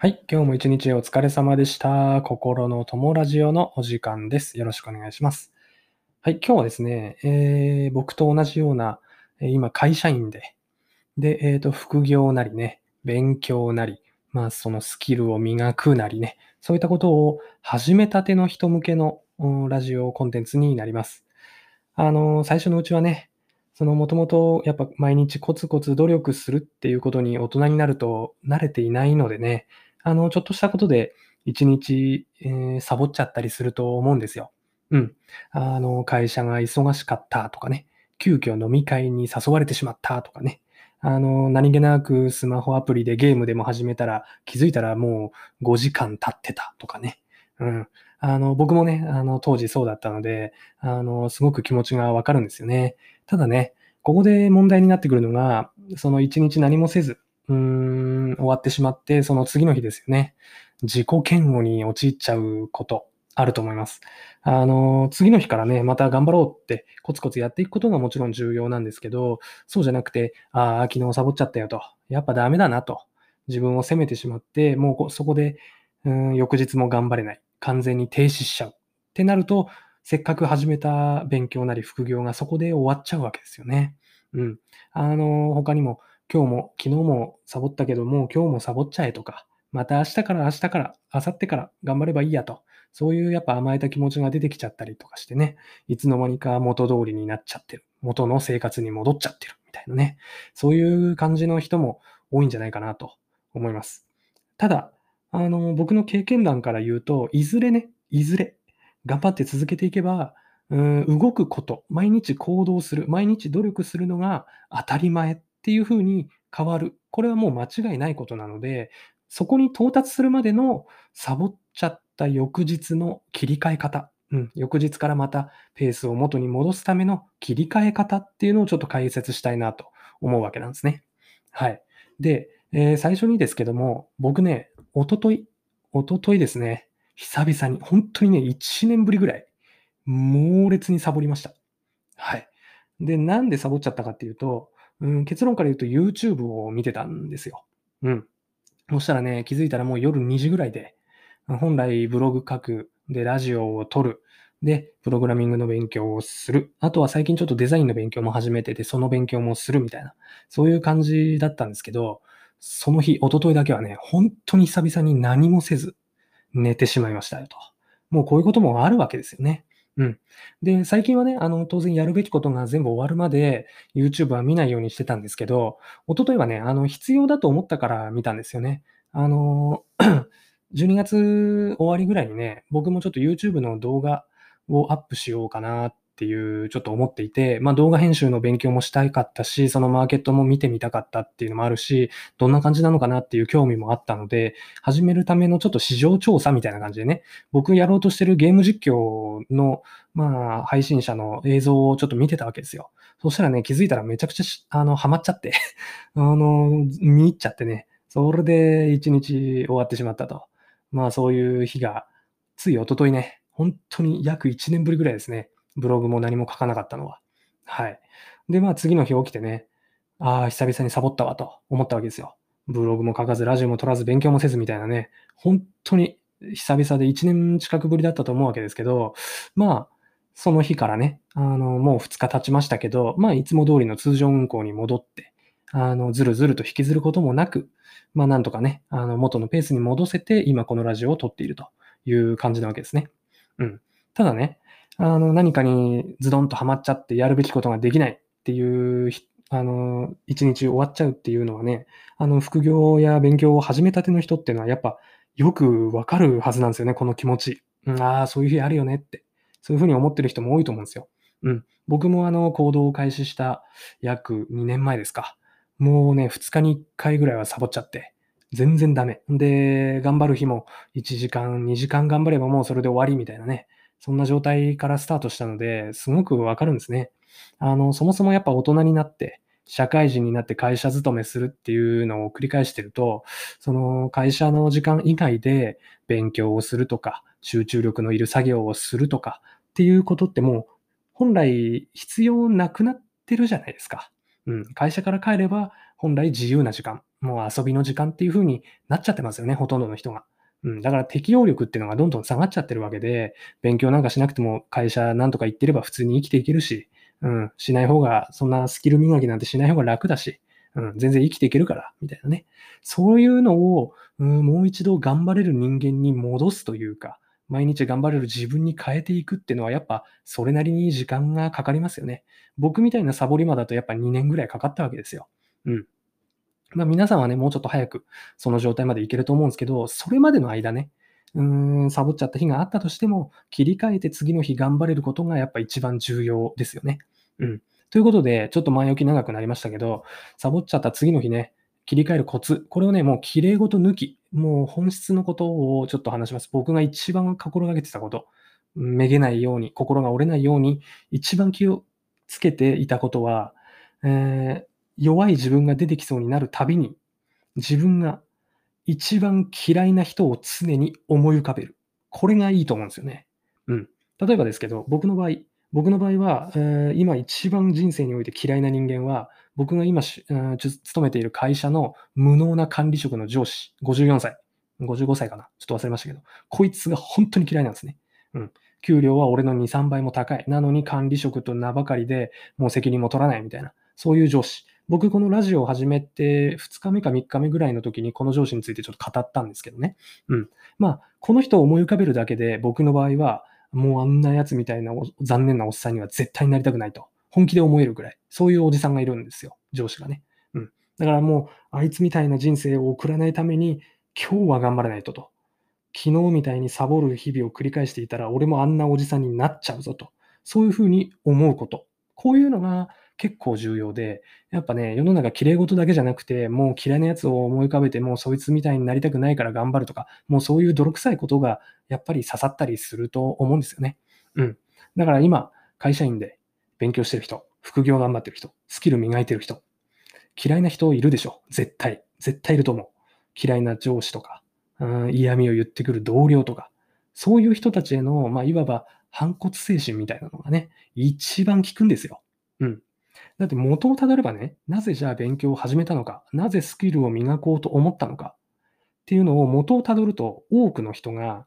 はい、今日も一日お疲れ様でした。心の友ラジオのお時間です。よろしくお願いします。はい、今日はですね、えー僕と同じような、今会社員で、で、えっ、と、副業なりね、勉強なり、まあ、そのスキルを磨くなりね、そういったことを始めたての人向けのラジオコンテンツになります。あの、最初のうちはね、そのもともとやっぱ毎日コツコツ努力するっていうことに大人になると慣れていないのでね、あの、ちょっとしたことで一日、えーサボっちゃったりすると思うんですよ。うん。あの、会社が忙しかったとかね、急遽飲み会に誘われてしまったとかね、あの、何気なくスマホアプリでゲームでも始めたら気づいたらもう5時間経ってたとかね。うん。あの、僕もね、あの、当時そうだったので、あの、すごく気持ちがわかるんですよね。ただね、ここで問題になってくるのが、その一日何もせず、うーん、終わってしまって、その次の日ですよね。自己嫌悪に陥っちゃうこと、あると思います。あの、次の日からね、また頑張ろうって、コツコツやっていくことがもちろん重要なんですけど、そうじゃなくて、ああ、昨日サボっちゃったよと。やっぱダメだなと。自分を責めてしまって、もうそこで、うん、翌日も頑張れない。完全に停止しちゃう。ってなると、せっかく始めた勉強なり副業がそこで終わっちゃうわけですよね。うん。あの、他にも、今日も、昨日もサボったけど、もう今日もサボっちゃえとか、また明日から明日から、明後日から頑張ればいいやと。そういうやっぱ甘えた気持ちが出てきちゃったりとかしてね、いつの間にか元通りになっちゃってる。元の生活に戻っちゃってるみたいなね。そういう感じの人も多いんじゃないかなと思います。ただ、あの、僕の経験談から言うと、いずれね、いずれ、頑張って続けていけば、うん、動くこと、毎日行動する、毎日努力するのが当たり前っていう風に変わる。これはもう間違いないことなので、そこに到達するまでのサボっちゃった翌日の切り替え方、うん、翌日からまたペースを元に戻すための切り替え方っていうのをちょっと解説したいなと思うわけなんですね。はい。で、えー最初にですけども、僕ね、おととい、おとといですね、久々に、本当にね、1年ぶりぐらい、猛烈にサボりました。はい。で、なんでサボっちゃったかっていうと、うん、結論から言うと YouTube を見てたんですよ。うん。そしたらね、気づいたらもう夜2時ぐらいで、本来ブログ書く、で、ラジオを撮る、で、プログラミングの勉強をする。あとは最近ちょっとデザインの勉強も始めてて、その勉強もするみたいな、そういう感じだったんですけど、その日、一昨日だけはね、本当に久々に何もせず寝てしまいましたよと。もうこういうこともあるわけですよね。うん。で、最近はね、あの、当然やるべきことが全部終わるまで YouTube は見ないようにしてたんですけど、一昨日はね、あの、必要だと思ったから見たんですよね。あの、12月終わりぐらいにね、僕もちょっと YouTube の動画をアップしようかなっっていう、ちょっと思っていて、まあ動画編集の勉強もしたかったし、そのマーケットも見てみたかったっていうのもあるし、どんな感じなのかなっていう興味もあったので、始めるためのちょっと市場調査みたいな感じでね、僕やろうとしてるゲーム実況の、まあ、配信者の映像をちょっと見てたわけですよ。そしたらね、気づいたらめちゃくちゃ、あの、ハマっちゃって、あの、見入っちゃってね、それで一日終わってしまったと。まあ、そういう日が、つい一昨日ね、本当に約1年ぶりぐらいですね。ブログも何も書かなかったのは。はい。で、まあ、次の日起きてね、ああ、久々にサボったわと思ったわけですよ。ブログも書かず、ラジオも撮らず、勉強もせずみたいなね、本当に久々で1年近くぶりだったと思うわけですけど、まあ、その日からね、あの、もう2日経ちましたけど、まあ、いつも通りの通常運行に戻って、あの、ずるずると引きずることもなく、まあ、なんとかね、あの、元のペースに戻せて、今このラジオを撮っているという感じなわけですね。うん。ただね、あの、何かにズドンとハマっちゃってやるべきことができないっていう、あの、一日終わっちゃうっていうのはね、あの、副業や勉強を始めたての人っていうのはやっぱよくわかるはずなんですよね、この気持ち。ああ、そういう日あるよねって。そういうふうに思ってる人も多いと思うんですよ。うん。僕もあの、行動を開始した約2年前ですか。もうね、2日に1回ぐらいはサボっちゃって、全然ダメ。で、頑張る日も1時間、2時間頑張ればもうそれで終わりみたいなね。そんな状態からスタートしたので、すごくわかるんですね。あの、そもそもやっぱ大人になって、社会人になって会社勤めするっていうのを繰り返してると、その会社の時間以外で勉強をするとか、集中力のいる作業をするとかっていうことってもう本来必要なくなってるじゃないですか。うん。会社から帰れば本来自由な時間。もう遊びの時間っていう風になっちゃってますよね、ほとんどの人が。うん、だから適応力っていうのがどんどん下がっちゃってるわけで、勉強なんかしなくても会社なんとか行ってれば普通に生きていけるし、うん、しない方が、そんなスキル磨きなんてしない方が楽だし、うん、全然生きていけるから、みたいなね。そういうのを、うん、もう一度頑張れる人間に戻すというか、毎日頑張れる自分に変えていくっていうのはやっぱそれなりに時間がかかりますよね。僕みたいなサボり魔だとやっぱ2年ぐらいかかったわけですよ。うん。まあ皆さんはね、もうちょっと早くその状態までいけると思うんですけど、それまでの間ね、うーん、サボっちゃった日があったとしても、切り替えて次の日頑張れることがやっぱ一番重要ですよね。うん。ということで、ちょっと前置き長くなりましたけど、サボっちゃった次の日ね、切り替えるコツ。これをね、もう綺麗事抜き。もう本質のことをちょっと話します。僕が一番心がけてたこと。めげないように、心が折れないように、一番気をつけていたことは、えー、弱い自分が出てきそうになるたびに、自分が一番嫌いな人を常に思い浮かべる。これがいいと思うんですよね。うん。例えばですけど、僕の場合、僕の場合は、えー、今一番人生において嫌いな人間は、僕が今、えー、勤めている会社の無能な管理職の上司、54歳、55歳かな、ちょっと忘れましたけど、こいつが本当に嫌いなんですね。うん。給料は俺の2、3倍も高い。なのに管理職と名ばかりでもう責任も取らないみたいな、そういう上司。僕、このラジオを始めて2日目か3日目ぐらいの時にこの上司についてちょっと語ったんですけどね。うん。まあ、この人を思い浮かべるだけで僕の場合は、もうあんなやつみたいな残念なおっさんには絶対になりたくないと。本気で思えるぐらい。そういうおじさんがいるんですよ。上司がね。うん。だからもう、あいつみたいな人生を送らないために、今日は頑張らないとと。昨日みたいにサボる日々を繰り返していたら、俺もあんなおじさんになっちゃうぞと。そういうふうに思うこと。こういうのが結構重要で、やっぱね、世の中綺麗事だけじゃなくて、もう嫌いなやつを思い浮かべて、もうそいつみたいになりたくないから頑張るとか、もうそういう泥臭いことがやっぱり刺さったりすると思うんですよね。うん。だから今、会社員で勉強してる人、副業頑張ってる人、スキル磨いてる人、嫌いな人いるでしょ？絶対。絶対いると思う。嫌いな上司とか、うん、嫌味を言ってくる同僚とか、そういう人たちへの、まあ、いわば反骨精神みたいなのがね、一番効くんですよ。うん。だって元をたどればね、なぜじゃあ勉強を始めたのか、なぜスキルを磨こうと思ったのかっていうのを元をたどると、多くの人が、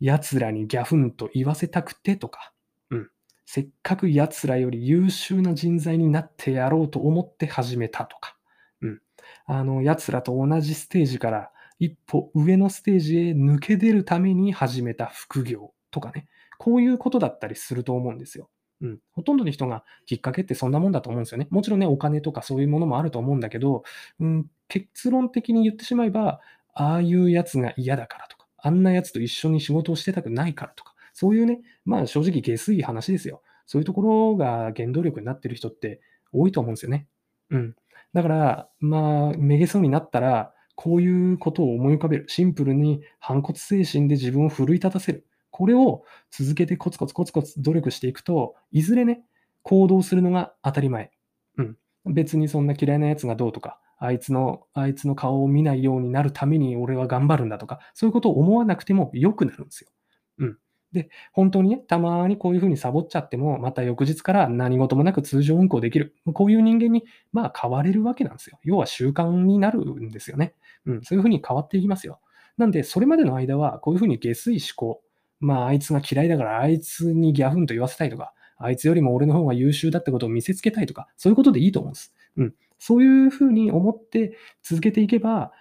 奴らにギャフンと言わせたくてとか、うん、せっかく奴らより優秀な人材になってやろうと思って始めたとか、うん、あの、奴らと同じステージから一歩上のステージへ抜け出るために始めた副業とかね、こういうことだったりすると思うんですよ。うん、ほとんどの人がきっかけってそんなもんだと思うんですよね。もちろんね、お金とかそういうものもあると思うんだけど、うん、結論的に言ってしまえば、ああいうやつが嫌だからとか、あんなやつと一緒に仕事をしてたくないからとか、そういうね、まあ正直下水話ですよ。そういうところが原動力になってる人って多いと思うんですよね。うん。だから、まあ、めげそうになったら、こういうことを思い浮かべる。シンプルに反骨精神で自分を奮い立たせる。これを続けてコツコツコツコツ努力していくと、いずれね、行動するのが当たり前。うん。別にそんな嫌いな奴がどうとか、あいつの、あいつの顔を見ないようになるために俺は頑張るんだとか、そういうことを思わなくても良くなるんですよ。うん。で、本当にね、たまにこういうふうにサボっちゃっても、また翌日から何事もなく通常運行できる。こういう人間に、まあ変われるわけなんですよ。要は習慣になるんですよね。うん。そういうふうに変わっていきますよ。なんで、それまでの間は、こういうふうに下水思考、まあ、あいつが嫌いだから、あいつにギャフンと言わせたいとか、あいつよりも俺の方が優秀だってことを見せつけたいとか、そういうことでいいと思うんです。うん。そういうふうに思って続けていけば、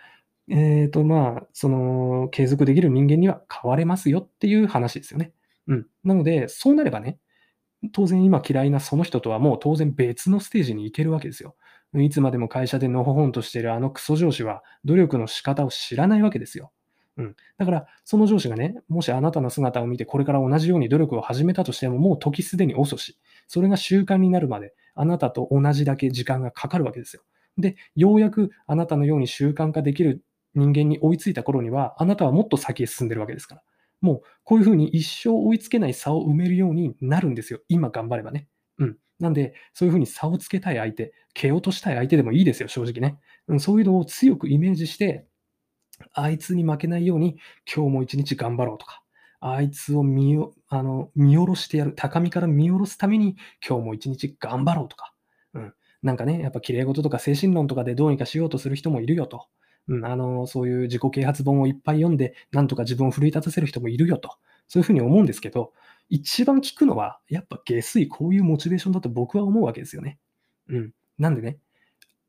えっ、ー、と、まあ、その、継続できる人間には変われますよっていう話ですよね。うん。なので、そうなればね、当然今嫌いなその人とはもう当然別のステージに行けるわけですよ。いつまでも会社でのほほんとしているあのクソ上司は努力の仕方を知らないわけですよ。うん。だから、その上司がね、もしあなたの姿を見て、これから同じように努力を始めたとしても、もう時すでに遅し、それが習慣になるまで、あなたと同じだけ時間がかかるわけですよ。で、ようやくあなたのように習慣化できる人間に追いついた頃には、あなたはもっと先へ進んでるわけですから。もう、こういうふうに一生追いつけない差を埋めるようになるんですよ。今頑張ればね。うん。なんで、そういうふうに差をつけたい相手、蹴落としたい相手でもいいですよ、正直ね。うん、そういうのを強くイメージして、あいつに負けないように今日も一日頑張ろうとか、あいつを見あの見下ろしてやる、高みから見下ろすために今日も一日頑張ろうとか、うん、なんかね、やっぱ綺麗事とか精神論とかでどうにかしようとする人もいるよと。うん、あの、そういう自己啓発本をいっぱい読んで、なんとか自分を奮い立たせる人もいるよと。そういうふうに思うんですけど、一番聞くのは、やっぱ下水、こういうモチベーションだと僕は思うわけですよね。うん。なんでね、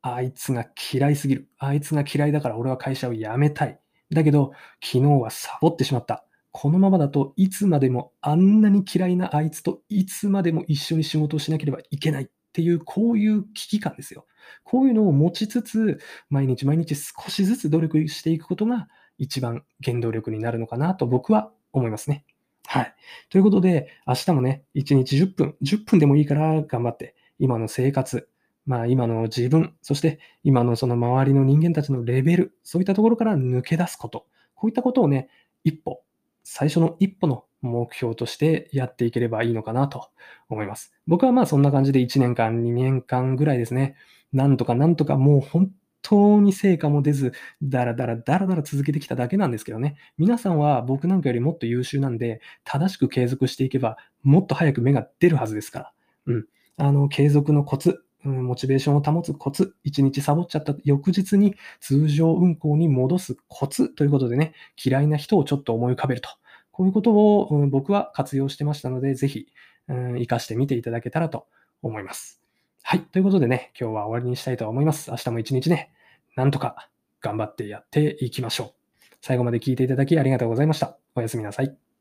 あいつが嫌いすぎる。あいつが嫌いだから俺は会社を辞めたい。だけど、昨日はサボってしまった。このままだといつまでもあんなに嫌いなあいつといつまでも一緒に仕事をしなければいけないっていう、こういう危機感ですよ。こういうのを持ちつつ、毎日毎日少しずつ努力していくことが一番原動力になるのかなと僕は思いますね。はい。ということで、明日もね、1日10分、10分でもいいから頑張って、今の生活、まあ今の自分、そして今のその周りの人間たちのレベル、そういったところから抜け出すこと、こういったことをね、一歩、最初の一歩の目標としてやっていければいいのかなと思います。僕はまあそんな感じで1年間、2年間ぐらいですね、なんとかなんとかもう本当に成果も出ず、だらだらだらだら続けてきただけなんですけどね。皆さんは僕なんかよりもっと優秀なんで、正しく継続していけば、もっと早く芽が出るはずですから。うん。あの、継続のコツ、うん、モチベーションを保つコツ、1日サボっちゃった翌日に通常運行に戻すコツということでね、嫌いな人をちょっと思い浮かべると。こういうことを、うん、僕は活用してましたので、ぜひ、うん、活かしてみていただけたらと思います。はい。ということでね、今日は終わりにしたいと思います。明日も一日ね、なんとか頑張ってやっていきましょう。最後まで聞いていただきありがとうございました。おやすみなさい。